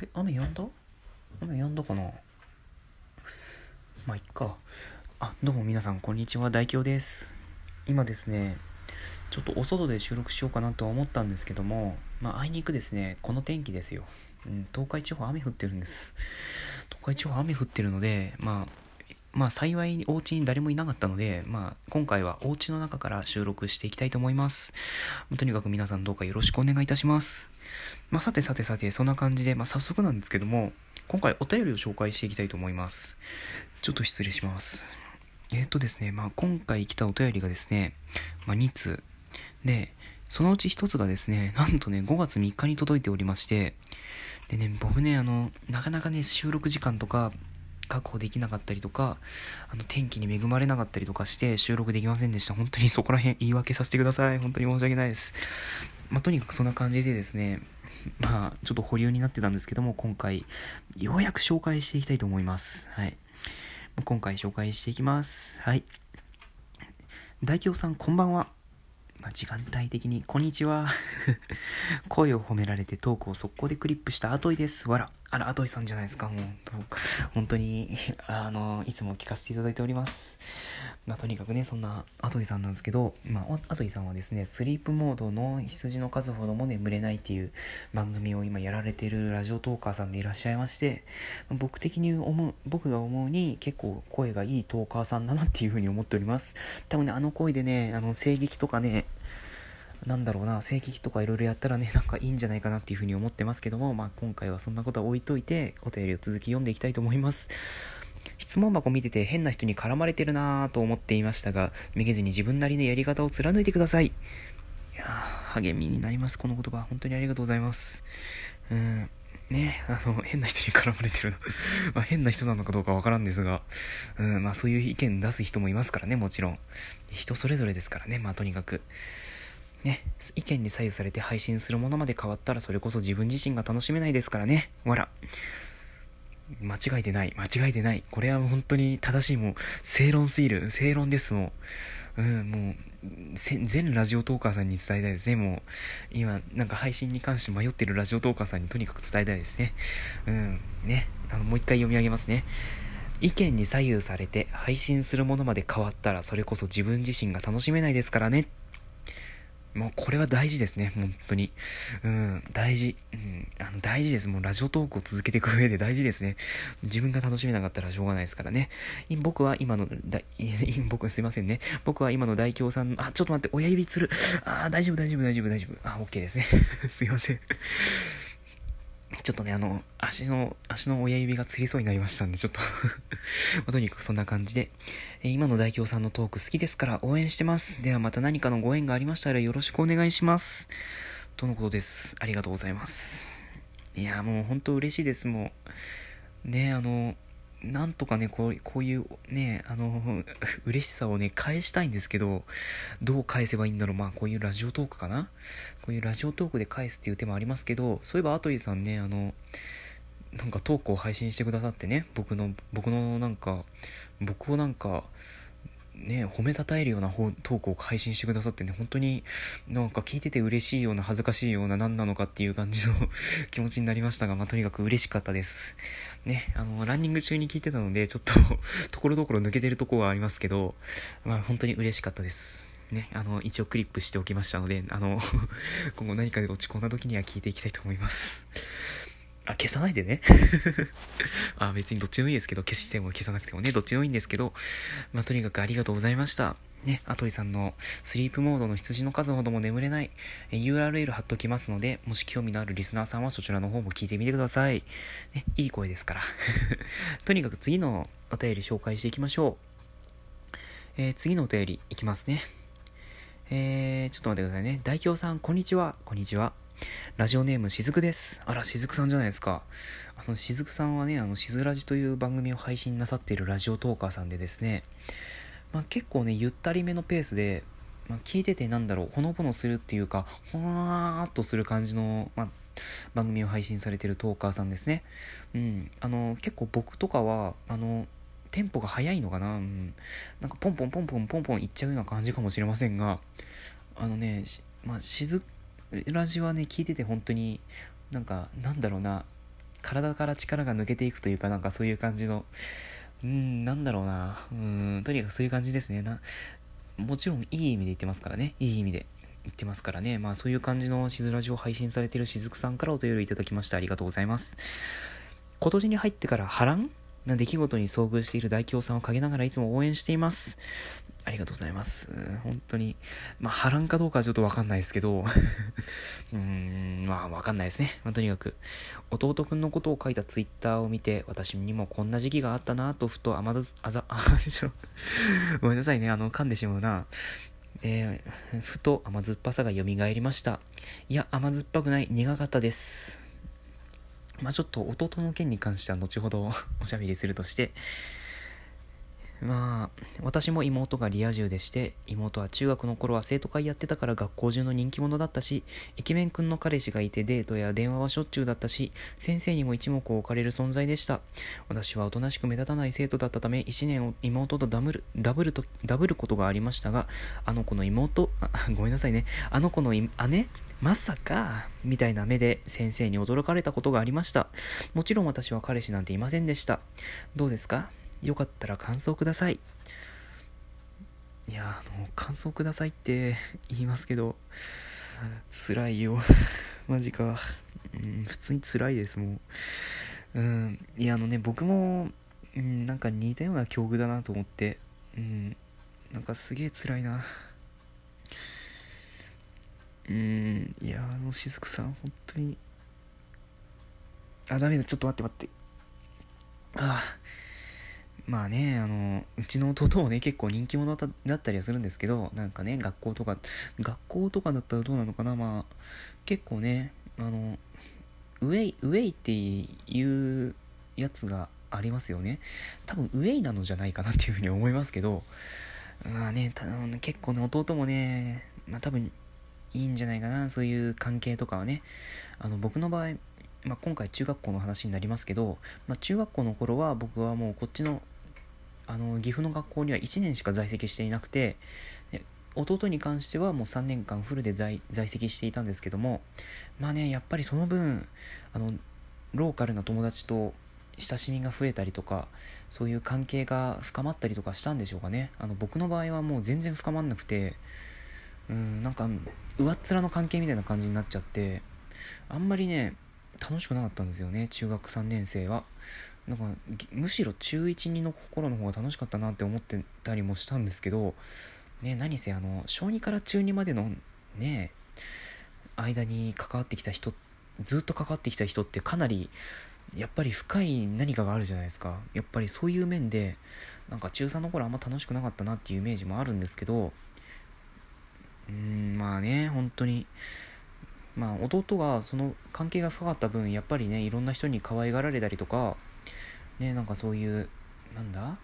れ？雨止んだ？雨止んだかな？まあいっか。あどうも皆さんこんにちは。大京です。今ですねちょっとお外で収録しようかなとは思ったんですけどもまああいにくですね。この天気ですよ、うん、東海地方雨降ってるんです。東海地方雨降ってるのでまあまあ幸いにお家に誰もいなかったので、まあ今回はお家の中から収録していきたいと思います。とにかく皆さんどうかよろしくお願いいたします。まあさてさてさて、そんな感じで、まあ早速なんですけども、今回お便りを紹介していきたいと思います。ちょっと失礼します。えっ、ー、とですね、まあ今回来たお便りがですね、まあ2通。で、そのうち1つがですね、なんとね、5月3日に届いておりまして、でね、僕ね、あの、なかなかね、収録時間とか、確保できなかったりとか、あの、天気に恵まれなかったりとかして収録できませんでした。本当にそこら辺言い訳させてください。本当に申し訳ないです。まあ、とにかくそんな感じでですね、まあ、ちょっと保留になってたんですけども、今回、ようやく紹介していきたいと思います。はい。今回紹介していきます。はい。大京さん、こんばんは。まあ、時間帯的に、こんにちは。声を褒められてトークを速攻でクリップした後いです。わら。あら、アトイさんじゃないですか。もう、本当に、あの、いつも聞かせていただいております。まあ、とにかくね、そんなアトイさんなんですけど、まあ、アトイさんはですね、スリープモードの羊の数ほども眠れないっていう番組を今やられてるラジオトーカーさんでいらっしゃいまして、僕的に思う、僕が思うに結構声がいいトーカーさんだなっていうふうに思っております。多分ね、あの声でね、あの、声劇とかね、なんだろうな、正規とかいろいろやったらね、なんかいいんじゃないかなっていうふうに思ってますけども、まあ今回はそんなことは置いといて、お便りを続き読んでいきたいと思います。質問箱見てて変な人に絡まれてるなぁと思っていましたが、めげずに自分なりのやり方を貫いてください。いや励みになります、この言葉。本当にありがとうございます。うん。ね、あの、変な人に絡まれてるの まあ変な人なのかどうかわからんですが、うん、まあそういう意見出す人もいますからね、もちろん。人それぞれですからね、まあとにかく。ね、意見に左右されて配信するものまで変わったらそれこそ自分自身が楽しめないですからね。わら。間違いでない。間違いでない。これは本当に正しい、もう、正論すぎる。正論です、もう。うん、もう、全ラジオトーカーさんに伝えたいですね。もう、今、なんか配信に関して迷ってるラジオトーカーさんにとにかく伝えたいですね。うん、ね。あの、もう一回読み上げますね。意見に左右されて配信するものまで変わったらそれこそ自分自身が楽しめないですからね。もうこれは大事ですね、本当に。うん、大事。うん、あの大事です。もうラジオトークを続けていく上で大事ですね。自分が楽しめなかったらしょうがないですからね。僕は今の、だ 僕すいませんね。僕は今の大京さん、あ、ちょっと待って、親指つる。あ、大丈夫、大丈夫、大丈夫、大丈夫。あ、OK ですね。すいません。ちょっとね、あの、足の、足の親指がつりそうになりましたんで、ちょっと まとにかくそんな感じで、えー、今の大表さんのトーク好きですから応援してます。ではまた何かのご縁がありましたらよろしくお願いします。とのことです。ありがとうございます。いや、もう本当嬉しいです、もう。ね、あの、なんとかね、こうこういうね、あの、嬉しさをね、返したいんですけど、どう返せばいいんだろう。まあ、こういうラジオトークかなこういうラジオトークで返すっていう手もありますけど、そういえば、アトリーさんね、あの、なんかトークを配信してくださってね、僕の、僕のなんか、僕をなんか、ね、褒めたたえるようなトークを配信してくださってね、本当になんか聞いてて嬉しいような恥ずかしいような何なのかっていう感じの 気持ちになりましたが、まあ、とにかく嬉しかったです。ね、あの、ランニング中に聞いてたので、ちょっと ところどころ抜けてるとこはありますけど、まあ本当に嬉しかったです。ね、あの、一応クリップしておきましたので、あの 今後何かで落ち込んだ時には聞いていきたいと思います。あ、消さないでね。あ、別にどっちでもいいですけど、消しても消さなくてもね、どっちでもいいんですけど、まあ、とにかくありがとうございました。ね、アトリさんのスリープモードの羊の数ほども眠れない URL 貼っときますので、もし興味のあるリスナーさんはそちらの方も聞いてみてください。ね、いい声ですから。とにかく次のお便り紹介していきましょう。えー、次のお便りいきますね。えー、ちょっと待ってくださいね。大京さん、こんにちは。こんにちは。ラジオネームしずくです。あら、しずくさんじゃないですか。あの、しずくさんはね、あの、しずらじという番組を配信なさっているラジオトーカーさんでですね、まあ、結構ね、ゆったりめのペースで、まあ、聞いててなんだろう、ほのぼのするっていうか、ほわーっとする感じの、まあ、番組を配信されているトーカーさんですね。うん。あの、結構僕とかは、あの、テンポが速いのかなうん。なんかポンポンポンポンポンポンいっちゃうような感じかもしれませんが、あのね、まあ、しずラジオはね、聞いてて本当に、なんか、なんだろうな、体から力が抜けていくというかなんかそういう感じの。うんなんだろうな。うんとにかくそういう感じですね。なもちろんいい意味で言ってますからね。いい意味で。言ってますからね。まあそういう感じのしずラジを配信されてるしずくさんからお便りいただきましてありがとうございます。今年に入ってから波乱な出来事に遭遇している大京さんを陰ながらいつも応援しています。ありがとうございます。本当に。まあ、波乱かどうかはちょっとわかんないですけど、うーん、まあ、わかんないですね。まあ、とにかく、弟くんのことを書いたツイッターを見て、私にもこんな時期があったなと、ふと、あまず、あざ、あ、でしょ。ごめんなさいね、あの、噛んでしまうな。えー、ふと甘酸っぱさが蘇りました。いや、甘酸っぱくない、苦かったです。まあちょっと弟の件に関しては後ほど おしゃべりするとして、まあ、私も妹がリア充でして、妹は中学の頃は生徒会やってたから学校中の人気者だったし、イケメン君の彼氏がいてデートや電話はしょっちゅうだったし、先生にも一目置かれる存在でした。私はおとなしく目立たない生徒だったため、1年を妹とダブル、ダブルと、ダブることがありましたが、あの子の妹、ごめんなさいね、あの子の姉まさか、みたいな目で先生に驚かれたことがありました。もちろん私は彼氏なんていませんでした。どうですか？よかったら感想ください。いや、あの、感想くださいって言いますけど、辛いよ。マジか。うん、普通に辛いです、もう。うん、いや、あのね、僕も、うん、なんか似たような境遇だなと思って、うん、なんかすげえ辛いな。うん、いや、あの、しずくさん、本当に。あ、ダメだ、ちょっと待って待って。ああ。まあね、あの、うちの弟もね、結構人気者だったりはするんですけど、なんかね、学校とか、学校とかだったらどうなのかな、まあ、結構ね、あの、ウェイ、ウェイっていうやつがありますよね。多分、ウェイなのじゃないかなっていうふうに思いますけど、まあね、た結構ね、弟もね、まあ多分、いいんじゃないかな、そういう関係とかはね。あの、僕の場合、まあ、今回中学校の話になりますけど、まあ、中学校の頃は僕はもうこっちのあの岐阜の学校には1年しか在籍していなくて弟に関してはもう3年間フルで在籍していたんですけどもまあねやっぱりその分あのローカルな友達と親しみが増えたりとかそういう関係が深まったりとかしたんでしょうかねあの僕の場合はもう全然深まんなくてうんなんか上っ面の関係みたいな感じになっちゃってあんまりね楽しくなかったんですよね中学3年生は。なんかむしろ中12の心の方が楽しかったなって思ってたりもしたんですけどね何せあの小2から中2までのね間に関わってきた人ずっと関わってきた人ってかなりやっぱり深い何かがあるじゃないですか。やっぱりそういう面でなんか中3の頃あんま楽しくなかったなっていうイメージもあるんですけどうんまあね本当に。まあ弟がその関係が深かった分やっぱりねいろんな人に可愛がられたりとかねなんかそういうなんだ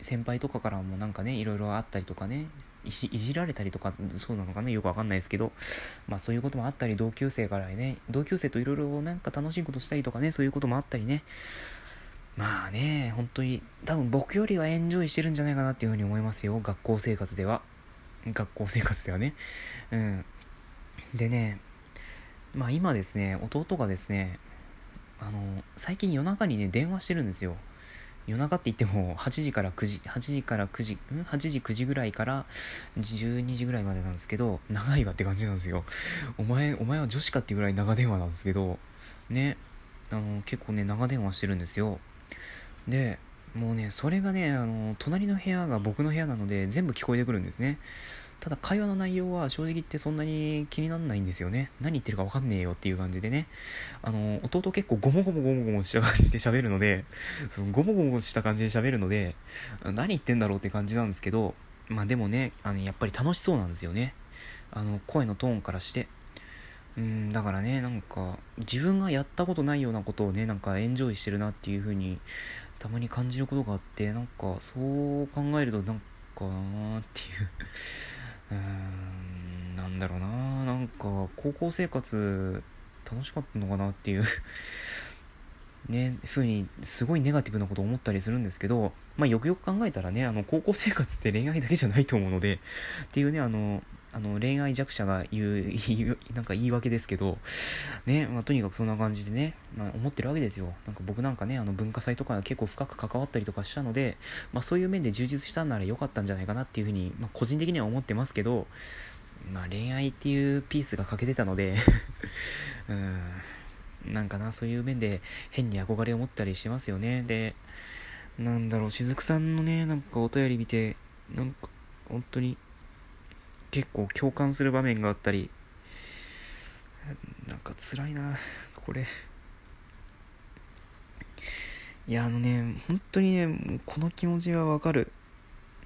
先輩とかからもなんかねいろいろあったりとかねいじられたりとかそうなのかなよくわかんないですけどまあそういうこともあったり同級生からね同級生といろいろなんか楽しいことしたりとかねそういうこともあったりね。まあね本当に多分僕よりはエンジョイしてるんじゃないかなっていうふうに思いますよ学校生活では。学校生活ではね。うん。でねまあ今ですね弟がですねあの最近夜中にね電話してるんですよ。夜中って言っても8時から9時8時から9時ん？8時9時ぐらいから12時ぐらいまでなんですけど長いわって感じなんですよ。お前お前は女子かっていうぐらい長電話なんですけどねあの結構ね長電話してるんですよ。でもうねそれがねあの隣の部屋が僕の部屋なので全部聞こえてくるんですねただ会話の内容は正直言ってそんなに気にならないんですよね。何言ってるか分かんねえよっていう感じでね。あの、弟結構ゴモゴモゴモゴモした感じで喋るので、そのゴモゴモした感じで喋るので、何言ってんだろうって感じなんですけど、まあでもね、あのやっぱり楽しそうなんですよね。あの、声のトーンからして。うん、だからね、なんか、自分がやったことないようなことをね、なんかエンジョイしてるなっていう風に、たまに感じることがあって、なんか、そう考えると、なんかなーっていう。うーん、なんだろうな、なんか、高校生活、楽しかったのかなっていう。ね、ふうに、すごいネガティブなことを思ったりするんですけど、まあ、よくよく考えたらね、あの、高校生活って恋愛だけじゃないと思うので、っていうね、あの、あの恋愛弱者が言う なんか言い訳ですけどね、まあ、とにかくそんな感じでね、まあ、思ってるわけですよ。なんか僕なんかねあの文化祭とか結構深く関わったりとかしたので、まあ、そういう面で充実したんなら良かったんじゃないかなっていうふうに、まあ、個人的には思ってますけどまあ恋愛っていうピースが欠けてたので うんなんかなそういう面で変に憧れを持ったりしますよね。でなんだろうしずくさんのねなんかお便り見てなんか本当に結構共感する場面があったりなんか辛いなこれ。いやあのね本当にねこの気持ちはわかる。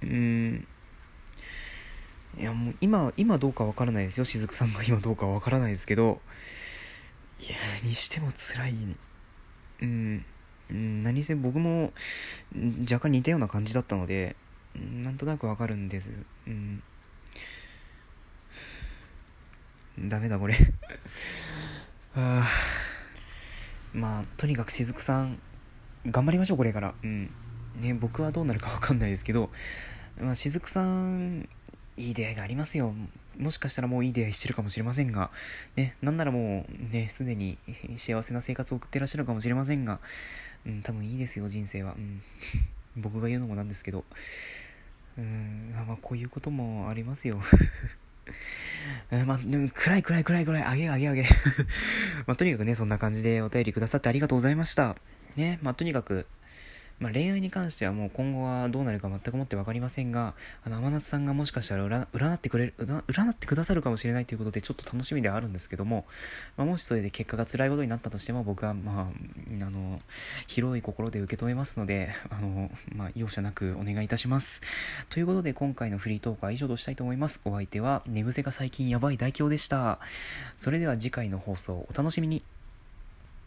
うん。いやもう今今どうかわからないですよ。しずくさんが今どうかわからないですけど。いやにしても辛い。うん。何せ僕も若干似たような感じだったのでなんとなくわかるんです。うん。ダメだこれ。あ。まあとにかくしずくさん頑張りましょうこれから。うん。ね僕はどうなるかわかんないですけど。まあしずくさんいい出会いがありますよ。もしかしたらもういい出会いしてるかもしれませんが、ね、なんならもうね、すでに 幸せな生活を送ってらっしゃるかもしれませんが、うん、多分いいですよ、人生は。うん。僕が言うのもなんですけど、うん、まあこういうこともありますよ。まあ、暗い暗い暗い暗い、あげあげあげ。まあ、とにかくね、そんな感じでお便りくださってありがとうございました。ね、まあ、とにかく、まあ、恋愛に関してはもう今後はどうなるか全くもって分かりませんが、あの、天夏さんがもしかしたら占ってくれる、占ってくださるかもしれないということで、ちょっと楽しみではあるんですけども、まあ、もしそれで結果が辛いことになったとしても、僕は、まあ、あの、広い心で受け止めますので、あの、まあ、容赦なくお願いいたします。ということで、今回のフリートークは以上としたいと思います。お相手は、寝癖が最近やばい大凶でした。それでは次回の放送お楽しみに。